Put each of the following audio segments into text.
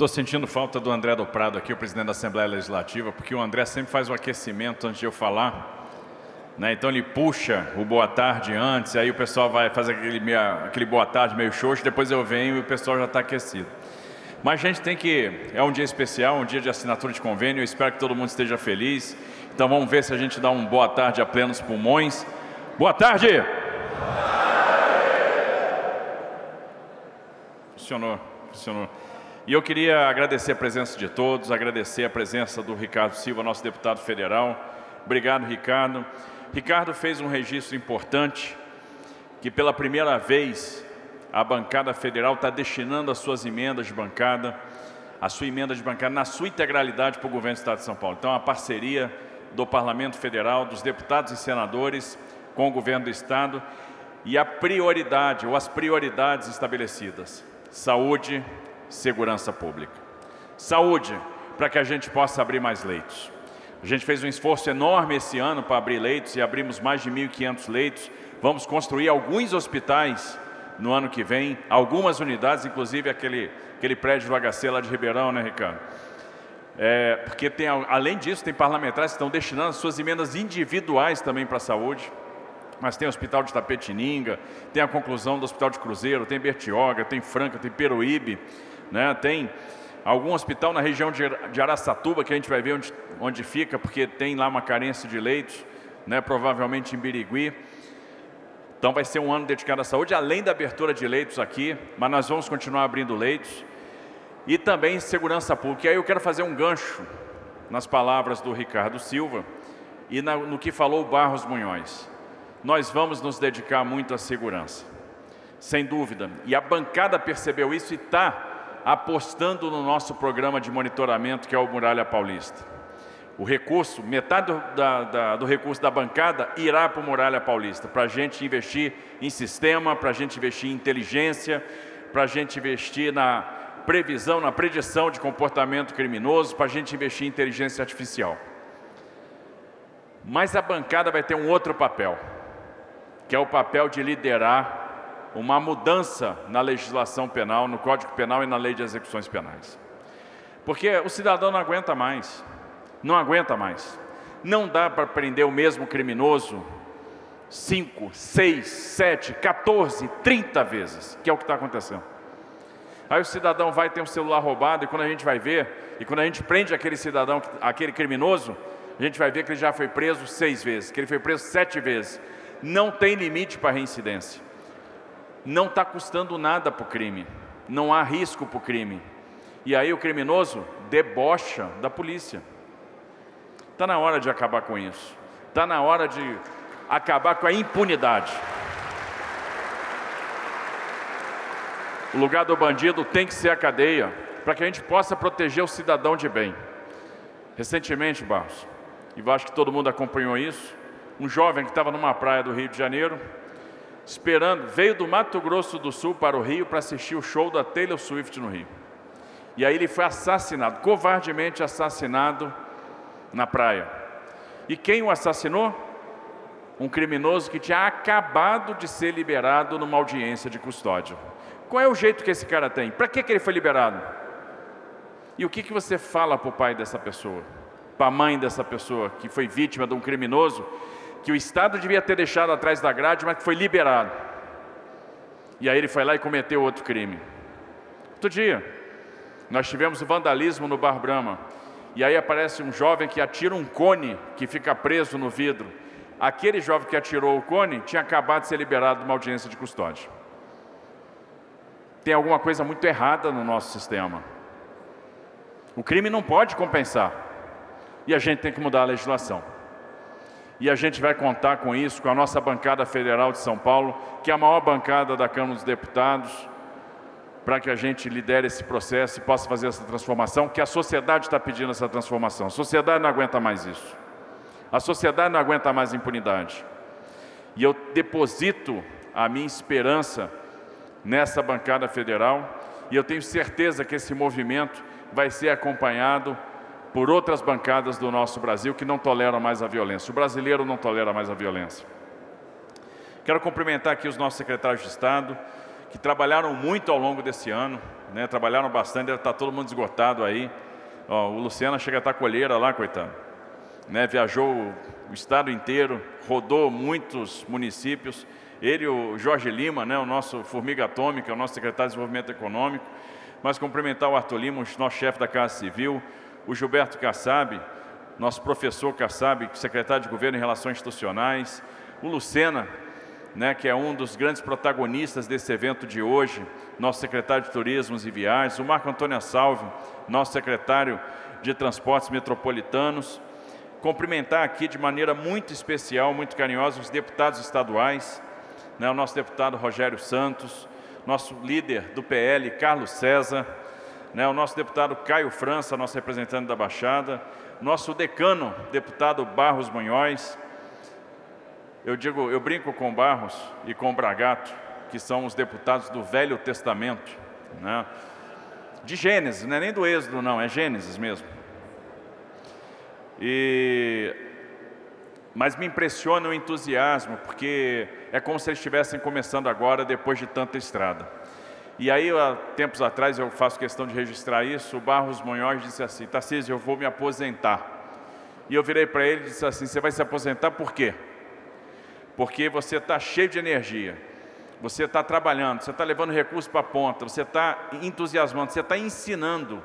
Estou sentindo falta do André do Prado aqui, o presidente da Assembleia Legislativa, porque o André sempre faz o aquecimento antes de eu falar. Né? Então ele puxa o boa tarde antes, aí o pessoal vai fazer aquele, aquele boa tarde meio xoxo, depois eu venho e o pessoal já está aquecido. Mas a gente tem que. É um dia especial, um dia de assinatura de convênio. Eu espero que todo mundo esteja feliz. Então vamos ver se a gente dá um boa tarde a plenos pulmões. Boa tarde! Funcionou, funcionou. E eu queria agradecer a presença de todos, agradecer a presença do Ricardo Silva, nosso deputado federal. Obrigado, Ricardo. Ricardo fez um registro importante que pela primeira vez a bancada federal está destinando as suas emendas de bancada, a sua emenda de bancada na sua integralidade para o governo do Estado de São Paulo. Então, a parceria do Parlamento Federal, dos deputados e senadores com o governo do Estado e a prioridade, ou as prioridades estabelecidas: saúde, segurança pública. Saúde, para que a gente possa abrir mais leitos. A gente fez um esforço enorme esse ano para abrir leitos e abrimos mais de 1.500 leitos. Vamos construir alguns hospitais no ano que vem, algumas unidades, inclusive aquele, aquele prédio do HC lá de Ribeirão, né, Ricardo? É, porque tem, além disso, tem parlamentares que estão destinando suas emendas individuais também para a saúde. Mas tem o Hospital de Tapetininga, tem a conclusão do Hospital de Cruzeiro, tem Bertioga, tem Franca, tem Peruíbe, né? tem algum hospital na região de, Araçatuba, que a gente vai ver onde, onde fica, porque tem lá uma carência de leitos, né? provavelmente em Birigui. Então vai ser um ano dedicado à saúde, além da abertura de leitos aqui, mas nós vamos continuar abrindo leitos. E também segurança pública. E aí eu quero fazer um gancho nas palavras do Ricardo Silva e na, no que falou Barros Munhões. Nós vamos nos dedicar muito à segurança, sem dúvida. E a bancada percebeu isso e está apostando no nosso programa de monitoramento, que é o Muralha Paulista. O recurso, metade do, da, da, do recurso da bancada irá para o Muralha Paulista, para a gente investir em sistema, para a gente investir em inteligência, para a gente investir na previsão, na predição de comportamento criminoso, para a gente investir em inteligência artificial. Mas a bancada vai ter um outro papel, que é o papel de liderar uma mudança na legislação penal, no Código Penal e na Lei de Execuções Penais. Porque o cidadão não aguenta mais não aguenta mais. Não dá para prender o mesmo criminoso 5, 6, 7, 14, 30 vezes, que é o que está acontecendo. Aí o cidadão vai ter um celular roubado e quando a gente vai ver, e quando a gente prende aquele cidadão, aquele criminoso, a gente vai ver que ele já foi preso seis vezes, que ele foi preso sete vezes. Não tem limite para reincidência. Não está custando nada para o crime. Não há risco para o crime. E aí o criminoso debocha da polícia. Está na hora de acabar com isso. Está na hora de acabar com a impunidade. O lugar do bandido tem que ser a cadeia, para que a gente possa proteger o cidadão de bem. Recentemente, Barros, e acho que todo mundo acompanhou isso, um jovem que estava numa praia do Rio de Janeiro, esperando, veio do Mato Grosso do Sul para o Rio para assistir o show da Taylor Swift no Rio. E aí ele foi assassinado, covardemente assassinado na praia. E quem o assassinou? Um criminoso que tinha acabado de ser liberado numa audiência de custódia. Qual é o jeito que esse cara tem? Para que, que ele foi liberado? E o que, que você fala para o pai dessa pessoa? Para a mãe dessa pessoa que foi vítima de um criminoso que o Estado devia ter deixado atrás da grade, mas que foi liberado. E aí ele foi lá e cometeu outro crime. Outro dia, nós tivemos o vandalismo no Bar Brahma. E aí aparece um jovem que atira um cone que fica preso no vidro. Aquele jovem que atirou o cone tinha acabado de ser liberado de uma audiência de custódia. Tem alguma coisa muito errada no nosso sistema. O crime não pode compensar. E a gente tem que mudar a legislação. E a gente vai contar com isso, com a nossa bancada federal de São Paulo, que é a maior bancada da Câmara dos Deputados, para que a gente lidere esse processo e possa fazer essa transformação, que a sociedade está pedindo essa transformação. A sociedade não aguenta mais isso. A sociedade não aguenta mais impunidade. E eu deposito a minha esperança nessa bancada federal e eu tenho certeza que esse movimento vai ser acompanhado por outras bancadas do nosso Brasil que não toleram mais a violência. O brasileiro não tolera mais a violência. Quero cumprimentar aqui os nossos secretários de Estado, que trabalharam muito ao longo desse ano. né? trabalharam bastante, deve estar todo mundo esgotado aí. Ó, o Luciano chega a estar colheira lá, coitado. Né? Viajou o estado inteiro, rodou muitos municípios. Ele, o Jorge Lima, né? o nosso formiga atômica, o nosso secretário de Desenvolvimento Econômico. Mas cumprimentar o Arthur Lima, o nosso chefe da Casa Civil, o Gilberto Kassab, nosso professor Kassab, secretário de Governo em Relações Institucionais, o Lucena, né, que é um dos grandes protagonistas desse evento de hoje, nosso secretário de Turismo e Viagens, o Marco Antônio Salve, nosso secretário de Transportes Metropolitanos. Cumprimentar aqui de maneira muito especial, muito carinhosa, os deputados estaduais, né, o nosso deputado Rogério Santos, nosso líder do PL, Carlos César, né, o nosso deputado Caio França, nosso representante da Baixada, nosso decano, deputado Barros Munhoz, eu digo, eu brinco com Barros e com Bragato, que são os deputados do Velho Testamento, né? de Gênesis, não é nem do Êxodo, não, é Gênesis mesmo. E... Mas me impressiona o entusiasmo, porque é como se eles estivessem começando agora, depois de tanta estrada. E aí, há tempos atrás, eu faço questão de registrar isso, o Barros Munhoz disse assim, Tarcísio, eu vou me aposentar. E eu virei para ele e disse assim, você vai se aposentar por quê? porque você está cheio de energia, você está trabalhando, você está levando recursos para a ponta, você está entusiasmando, você está ensinando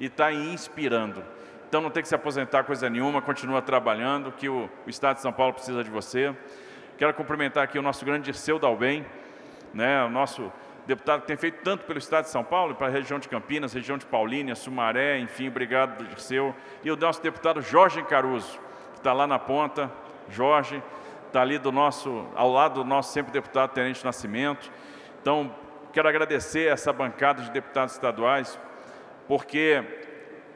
e está inspirando. Então não tem que se aposentar coisa nenhuma, continua trabalhando, que o, o, Estado de São Paulo precisa de você. Quero cumprimentar aqui o nosso grande Dirceu Dalben, né, o nosso deputado que tem feito tanto pelo Estado de São Paulo, para a região de Campinas, região de Paulínia, Sumaré, enfim, obrigado Dirceu. E o nosso deputado Jorge Caruso, que está lá na ponta, Jorge, está ali do nosso, ao lado do nosso sempre deputado Tenente Nascimento. Então, quero agradecer essa bancada de deputados estaduais, porque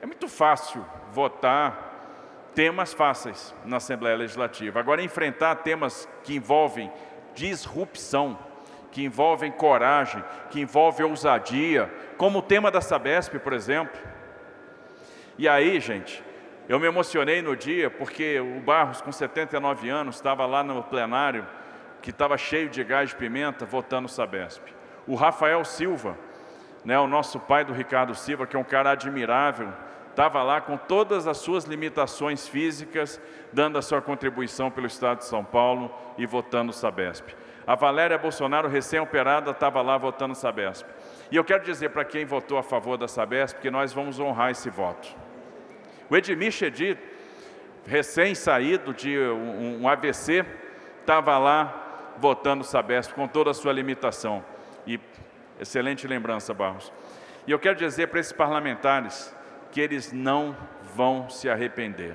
é muito fácil votar temas fáceis na Assembleia Legislativa. Agora, enfrentar temas que envolvem disrupção, que envolvem coragem, que envolvem ousadia, como o tema da Sabesp, por exemplo. E aí, gente, eu me emocionei no dia porque o Barros, com 79 anos, estava lá no plenário, que estava cheio de gás de pimenta, votando Sabesp. O Rafael Silva, né, o nosso pai do Ricardo Silva, que é um cara admirável, estava lá com todas as suas limitações físicas, dando a sua contribuição pelo Estado de São Paulo e votando Sabesp. A Valéria Bolsonaro, recém-operada, estava lá votando Sabesp. E eu quero dizer para quem votou a favor da Sabesp que nós vamos honrar esse voto. O Edmir Chedi, recém-saído de um, um AVC, estava lá votando Sabesp com toda a sua limitação. E excelente lembrança, Barros. E eu quero dizer para esses parlamentares que eles não vão se arrepender,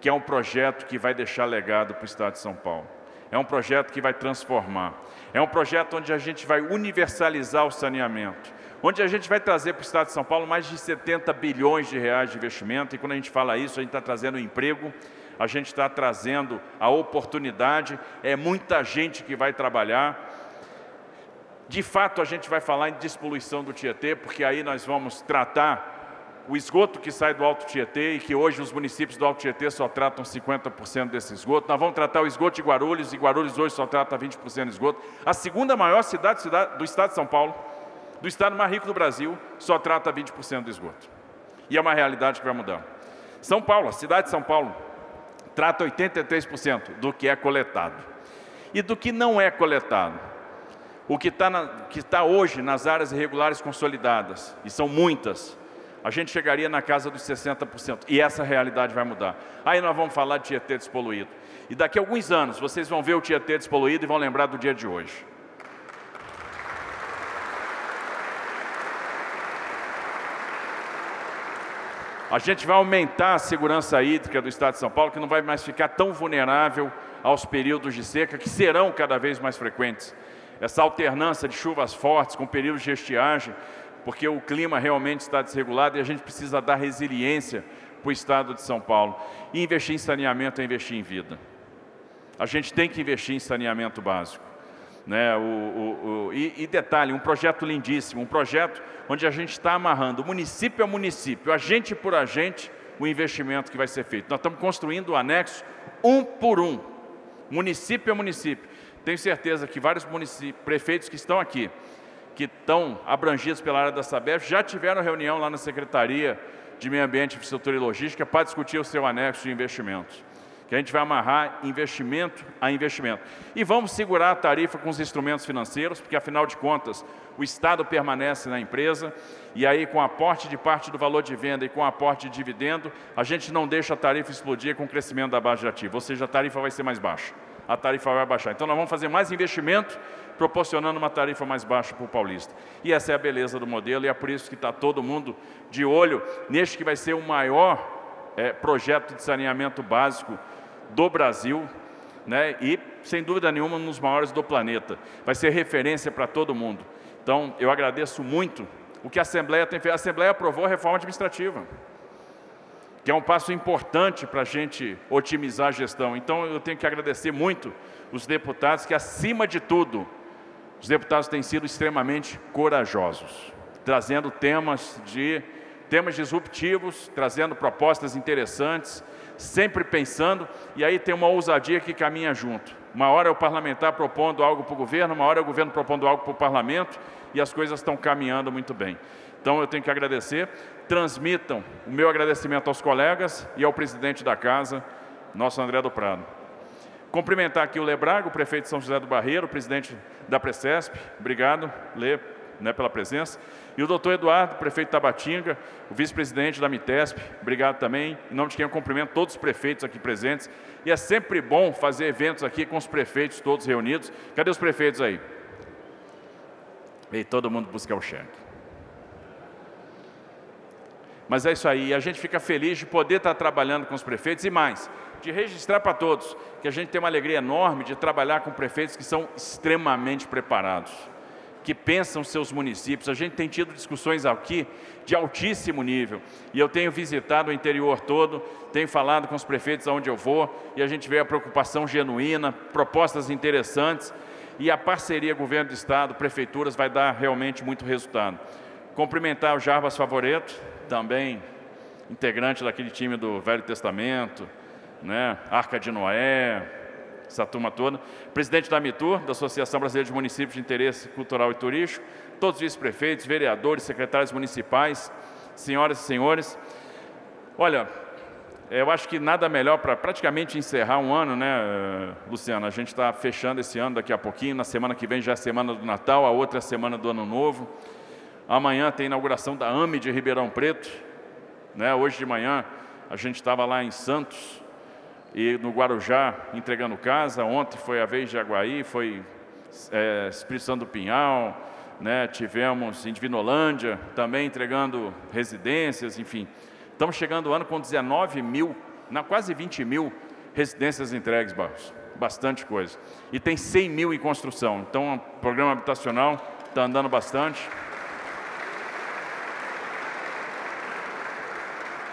que é um projeto que vai deixar legado para o Estado de São Paulo. É um projeto que vai transformar. É um projeto onde a gente vai universalizar o saneamento onde a gente vai trazer para o Estado de São Paulo mais de 70 bilhões de reais de investimento, e quando a gente fala isso, a gente está trazendo emprego, a gente está trazendo a oportunidade, é muita gente que vai trabalhar. De fato, a gente vai falar em despoluição do Tietê, porque aí nós vamos tratar o esgoto que sai do Alto Tietê e que hoje os municípios do Alto Tietê só tratam 50% desse esgoto. Nós vamos tratar o esgoto de Guarulhos e Guarulhos hoje só trata 20% do esgoto. A segunda maior cidade do estado de São Paulo do estado mais rico do Brasil, só trata 20% do esgoto. E é uma realidade que vai mudando. São Paulo, a cidade de São Paulo, trata 83% do que é coletado. E do que não é coletado. O que está tá hoje nas áreas irregulares consolidadas, e são muitas, a gente chegaria na casa dos 60%. E essa realidade vai mudar. Aí nós vamos falar de Tietê despoluído. E daqui a alguns anos vocês vão ver o Tietê despoluído e vão lembrar do dia de hoje. A gente vai aumentar a segurança hídrica do Estado de São Paulo, que não vai mais ficar tão vulnerável aos períodos de seca, que serão cada vez mais frequentes. Essa alternância de chuvas fortes com períodos de estiagem, porque o clima realmente está desregulado e a gente precisa dar resiliência para o Estado de São Paulo. E investir em saneamento é investir em vida. A gente tem que investir em saneamento básico. Né? O, o, o, e, e, detalhe, um projeto lindíssimo, um projeto onde a gente está amarrando município a município, agente por agente, o investimento que vai ser feito. Nós estamos construindo o anexo um por um, município a município. Tenho certeza que vários prefeitos que estão aqui que estão abrangidos pela área da Sabesp já tiveram reunião lá na Secretaria de Meio Ambiente, Infraestrutura e Logística para discutir o seu anexo de investimentos. Que a gente vai amarrar investimento a investimento. E vamos segurar a tarifa com os instrumentos financeiros, porque afinal de contas o Estado permanece na empresa, e aí com aporte de parte do valor de venda e com aporte de dividendo, a gente não deixa a tarifa explodir com o crescimento da base de ativo, ou seja, a tarifa vai ser mais baixa, a tarifa vai baixar. Então nós vamos fazer mais investimento, proporcionando uma tarifa mais baixa para o paulista. E essa é a beleza do modelo, e é por isso que está todo mundo de olho neste que vai ser o maior é, projeto de saneamento básico do Brasil, né? e, sem dúvida nenhuma, um dos maiores do planeta. Vai ser referência para todo mundo. Então, eu agradeço muito o que a Assembleia tem feito. A Assembleia aprovou a reforma administrativa, que é um passo importante para a gente otimizar a gestão. Então, eu tenho que agradecer muito os deputados, que, acima de tudo, os deputados têm sido extremamente corajosos, trazendo temas de temas disruptivos, trazendo propostas interessantes, sempre pensando, e aí tem uma ousadia que caminha junto. Uma hora é o parlamentar propondo algo para o governo, uma hora é o governo propondo algo para o parlamento, e as coisas estão caminhando muito bem. Então eu tenho que agradecer, transmitam o meu agradecimento aos colegas e ao presidente da casa, nosso André do Prado. Cumprimentar aqui o Lebrago, o prefeito de São José do Barreiro, presidente da Precesp, obrigado, Lê, né, pela presença. E o doutor Eduardo, prefeito Tabatinga, o vice-presidente da Mitesp, obrigado também. Em nome de quem eu cumprimento todos os prefeitos aqui presentes. E é sempre bom fazer eventos aqui com os prefeitos todos reunidos. Cadê os prefeitos aí? E todo mundo busca o cheque. Mas é isso aí, a gente fica feliz de poder estar trabalhando com os prefeitos e mais, de registrar para todos que a gente tem uma alegria enorme de trabalhar com prefeitos que são extremamente preparados que pensam seus municípios. A gente tem tido discussões aqui de altíssimo nível. E eu tenho visitado o interior todo, tenho falado com os prefeitos aonde eu vou, e a gente vê a preocupação genuína, propostas interessantes, e a parceria governo do estado, prefeituras vai dar realmente muito resultado. Cumprimentar o Jarbas Favoreto, também integrante daquele time do Velho Testamento, né? Arca de Noé, essa turma toda, presidente da Mitur, da Associação Brasileira de Municípios de Interesse Cultural e Turístico, todos os vice-prefeitos, vereadores, secretários municipais, senhoras e senhores. Olha, eu acho que nada melhor para praticamente encerrar um ano, né, Luciano? A gente está fechando esse ano daqui a pouquinho, na semana que vem já é a semana do Natal, a outra é a semana do Ano Novo. Amanhã tem inauguração da AME de Ribeirão Preto. Né? Hoje de manhã a gente estava lá em Santos, e no Guarujá entregando casa. Ontem foi a vez de Aguaí, foi é, Espírito Santo do Pinhal, né? tivemos em Divinolândia também entregando residências, enfim. Estamos chegando o ano com 19 mil, na quase 20 mil residências entregues, Barros. Bastante coisa. E tem 100 mil em construção. Então, o programa habitacional está andando bastante.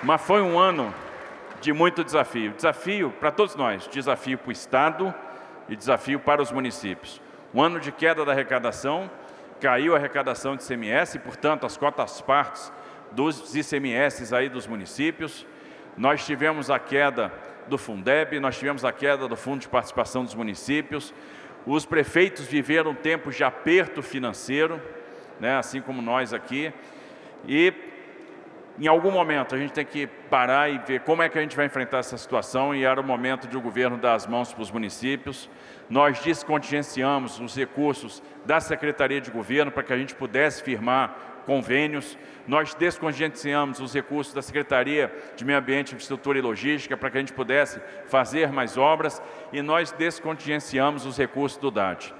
Mas foi um ano de muito desafio. Desafio para todos nós, desafio para o Estado e desafio para os municípios. Um ano de queda da arrecadação, caiu a arrecadação de ICMS, e, portanto, as cotas partes dos ICMS aí dos municípios. Nós tivemos a queda do Fundeb, nós tivemos a queda do Fundo de Participação dos Municípios. Os prefeitos viveram tempos de aperto financeiro, né, assim como nós aqui. E em algum momento a gente tem que parar e ver como é que a gente vai enfrentar essa situação e era o momento de o governo dar as mãos para os municípios. Nós descontingenciamos os recursos da Secretaria de Governo para que a gente pudesse firmar convênios. Nós descongenciamos os recursos da Secretaria de Meio Ambiente, Infraestrutura e Logística para que a gente pudesse fazer mais obras e nós descontingenciamos os recursos do DAD.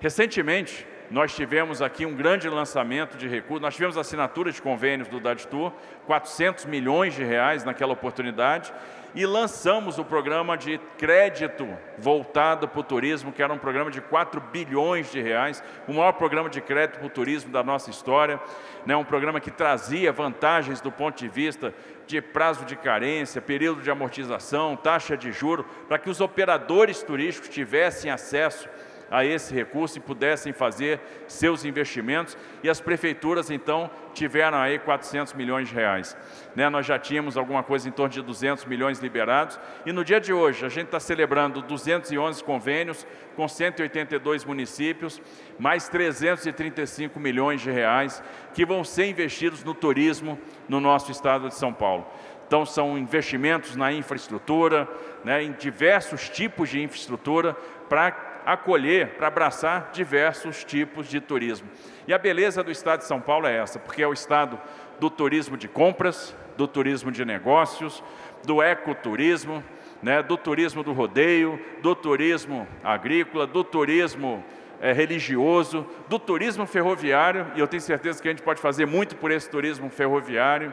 Recentemente, nós tivemos aqui um grande lançamento de recursos, nós tivemos assinatura de convênios do DADTUR, 400 milhões de reais naquela oportunidade, e lançamos o programa de crédito voltado para o turismo, que era um programa de 4 bilhões de reais, o maior programa de crédito para o turismo da nossa história, né, um programa que trazia vantagens do ponto de vista de prazo de carência, período de amortização, taxa de juro, para que os operadores turísticos tivessem acesso a esse recurso e pudessem fazer seus investimentos. E as prefeituras, então, tiveram aí 400 milhões de reais. Né, nós já tínhamos alguma coisa em torno de 200 milhões liberados. E no dia de hoje, a gente está celebrando 211 convênios com 182 municípios, mais 335 milhões de reais que vão ser investidos no turismo no nosso estado de São Paulo. Então, são investimentos na infraestrutura, né, em diversos tipos de infraestrutura, para acolher, para abraçar diversos tipos de turismo. E a beleza do estado de São Paulo é essa, porque é o estado do turismo de compras, do turismo de negócios, do ecoturismo, né, do turismo do rodeio, do turismo agrícola, do turismo é, religioso, do turismo ferroviário, e eu tenho certeza que a gente pode fazer muito por esse turismo ferroviário,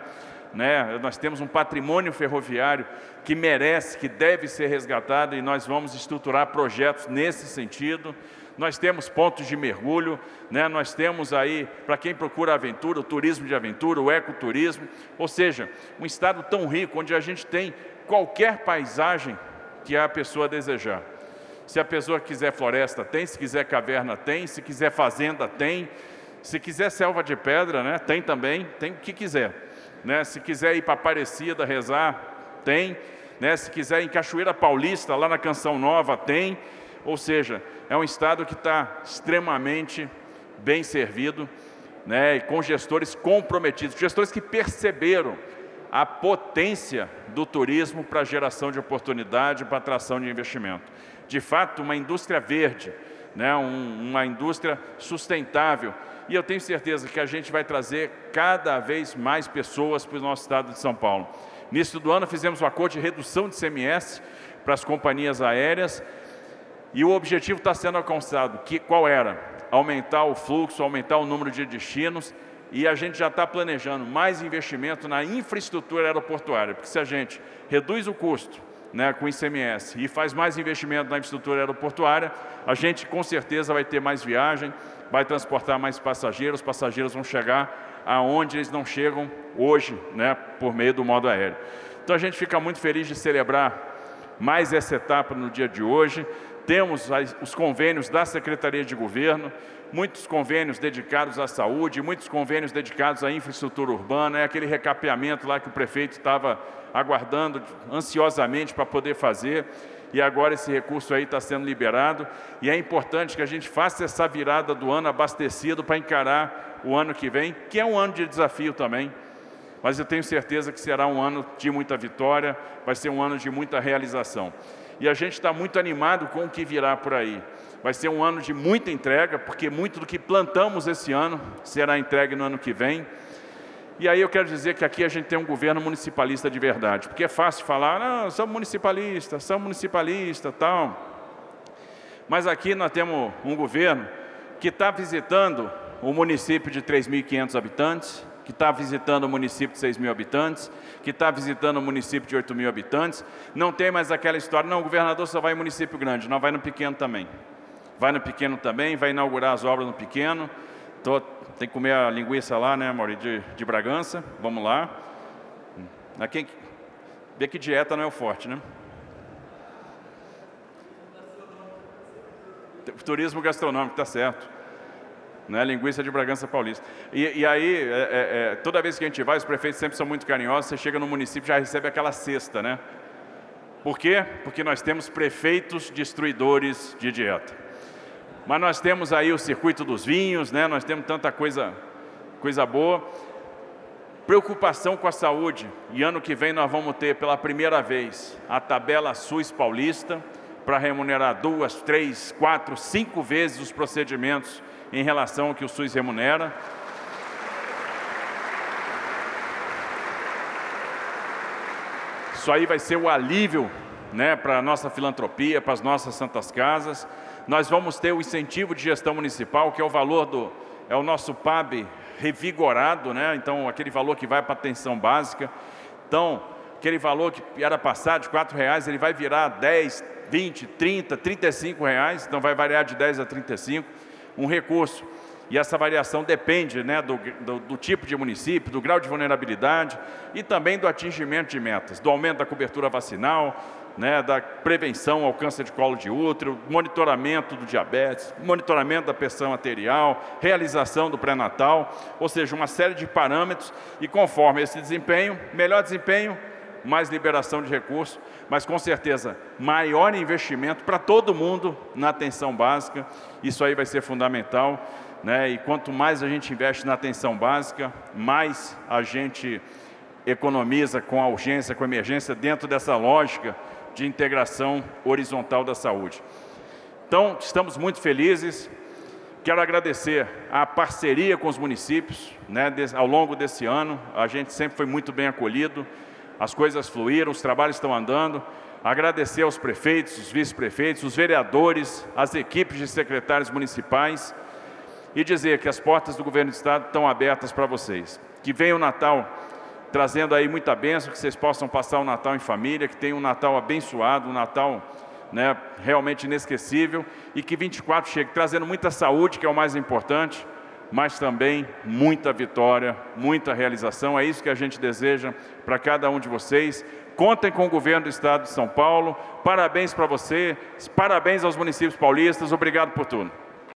né? Nós temos um patrimônio ferroviário que merece, que deve ser resgatado e nós vamos estruturar projetos nesse sentido. Nós temos pontos de mergulho, né? nós temos aí, para quem procura aventura, o turismo de aventura, o ecoturismo, ou seja, um estado tão rico onde a gente tem qualquer paisagem que a pessoa desejar. Se a pessoa quiser floresta, tem, se quiser caverna, tem, se quiser fazenda, tem, se quiser selva de pedra, né? tem também, tem o que quiser. Né? Se quiser ir para Aparecida rezar, tem. Né? Se quiser em Cachoeira Paulista, lá na Canção Nova, tem. Ou seja, é um estado que está extremamente bem servido, né? E com gestores comprometidos, gestores que perceberam a potência do turismo para geração de oportunidade, para atração de investimento. De fato, uma indústria verde, né? Um, uma indústria sustentável, e eu tenho certeza que a gente vai trazer cada vez mais pessoas para o nosso estado de São Paulo. Início do ano fizemos um acordo de redução de CMS para as companhias aéreas e o objetivo está sendo alcançado. Que, qual era? Aumentar o fluxo, aumentar o número de destinos e a gente já está planejando mais investimento na infraestrutura aeroportuária, porque se a gente reduz o custo né, com ICMS e faz mais investimento na infraestrutura aeroportuária, a gente com certeza vai ter mais viagem, vai transportar mais passageiros, os passageiros vão chegar aonde eles não chegam hoje, né, por meio do modo aéreo. Então a gente fica muito feliz de celebrar mais essa etapa no dia de hoje. Temos os convênios da Secretaria de Governo, muitos convênios dedicados à saúde, muitos convênios dedicados à infraestrutura urbana, é aquele recapeamento lá que o prefeito estava aguardando ansiosamente para poder fazer e agora esse recurso aí está sendo liberado, e é importante que a gente faça essa virada do ano abastecido para encarar o ano que vem, que é um ano de desafio também, mas eu tenho certeza que será um ano de muita vitória, vai ser um ano de muita realização. E a gente está muito animado com o que virá por aí. Vai ser um ano de muita entrega, porque muito do que plantamos esse ano será entregue no ano que vem. E aí eu quero dizer que aqui a gente tem um governo municipalista de verdade, porque é fácil falar, não, somos municipalistas, somos municipalistas, tal. Mas aqui nós temos um governo que está visitando o município de 3.500 habitantes, que está visitando o município de 6 mil habitantes, que está visitando o município de 8 mil habitantes. Não tem mais aquela história, não, o governador só vai em município grande, não vai no pequeno também. Vai no pequeno também, vai inaugurar as obras no pequeno. Tô, tem que comer a linguiça lá, né, Mauri, de, de Bragança. Vamos lá. Aqui, vê que dieta não é o forte, né? Turismo gastronômico, tá certo. Né, linguiça de Bragança Paulista. E, e aí, é, é, é, toda vez que a gente vai, os prefeitos sempre são muito carinhosos, você chega no município já recebe aquela cesta, né? Por quê? Porque nós temos prefeitos destruidores de dieta. Mas nós temos aí o circuito dos vinhos, né? nós temos tanta coisa, coisa boa. Preocupação com a saúde, e ano que vem nós vamos ter pela primeira vez a tabela SUS paulista para remunerar duas, três, quatro, cinco vezes os procedimentos em relação ao que o SUS remunera. Isso aí vai ser o alívio né, para a nossa filantropia, para as nossas santas casas nós vamos ter o incentivo de gestão municipal, que é o valor do, é o nosso PAB revigorado, né? então aquele valor que vai para a atenção básica. Então, aquele valor que era passado de R$ reais, ele vai virar 10, 20, 30, 35 reais, então vai variar de 10 a 35, um recurso. E essa variação depende né, do, do, do, tipo de município, do grau de vulnerabilidade e também do atingimento de metas, do aumento da cobertura vacinal, né, da prevenção ao câncer de colo de útero, monitoramento do diabetes, monitoramento da pressão arterial, realização do pré-natal, ou seja, uma série de parâmetros e conforme esse desempenho, melhor desempenho, mais liberação de recursos, mas com certeza maior investimento para todo mundo na atenção básica, isso aí vai ser fundamental, né? e quanto mais a gente investe na atenção básica, mais a gente economiza com a urgência, com a emergência, dentro dessa lógica de integração horizontal da saúde. Então, estamos muito felizes. Quero agradecer a parceria com os municípios, né, ao longo desse ano. A gente sempre foi muito bem acolhido, as coisas fluíram, os trabalhos estão andando. Agradecer aos prefeitos, os vice-prefeitos, os vereadores, as equipes de secretários municipais e dizer que as portas do governo do Estado estão abertas para vocês. Que venha o Natal trazendo aí muita bênção, que vocês possam passar o Natal em família, que tenha um Natal abençoado, um Natal né, realmente inesquecível e que 24 chegue trazendo muita saúde, que é o mais importante, mas também muita vitória, muita realização. É isso que a gente deseja para cada um de vocês. Contem com o governo do Estado de São Paulo. Parabéns para você, parabéns aos municípios paulistas. Obrigado por tudo.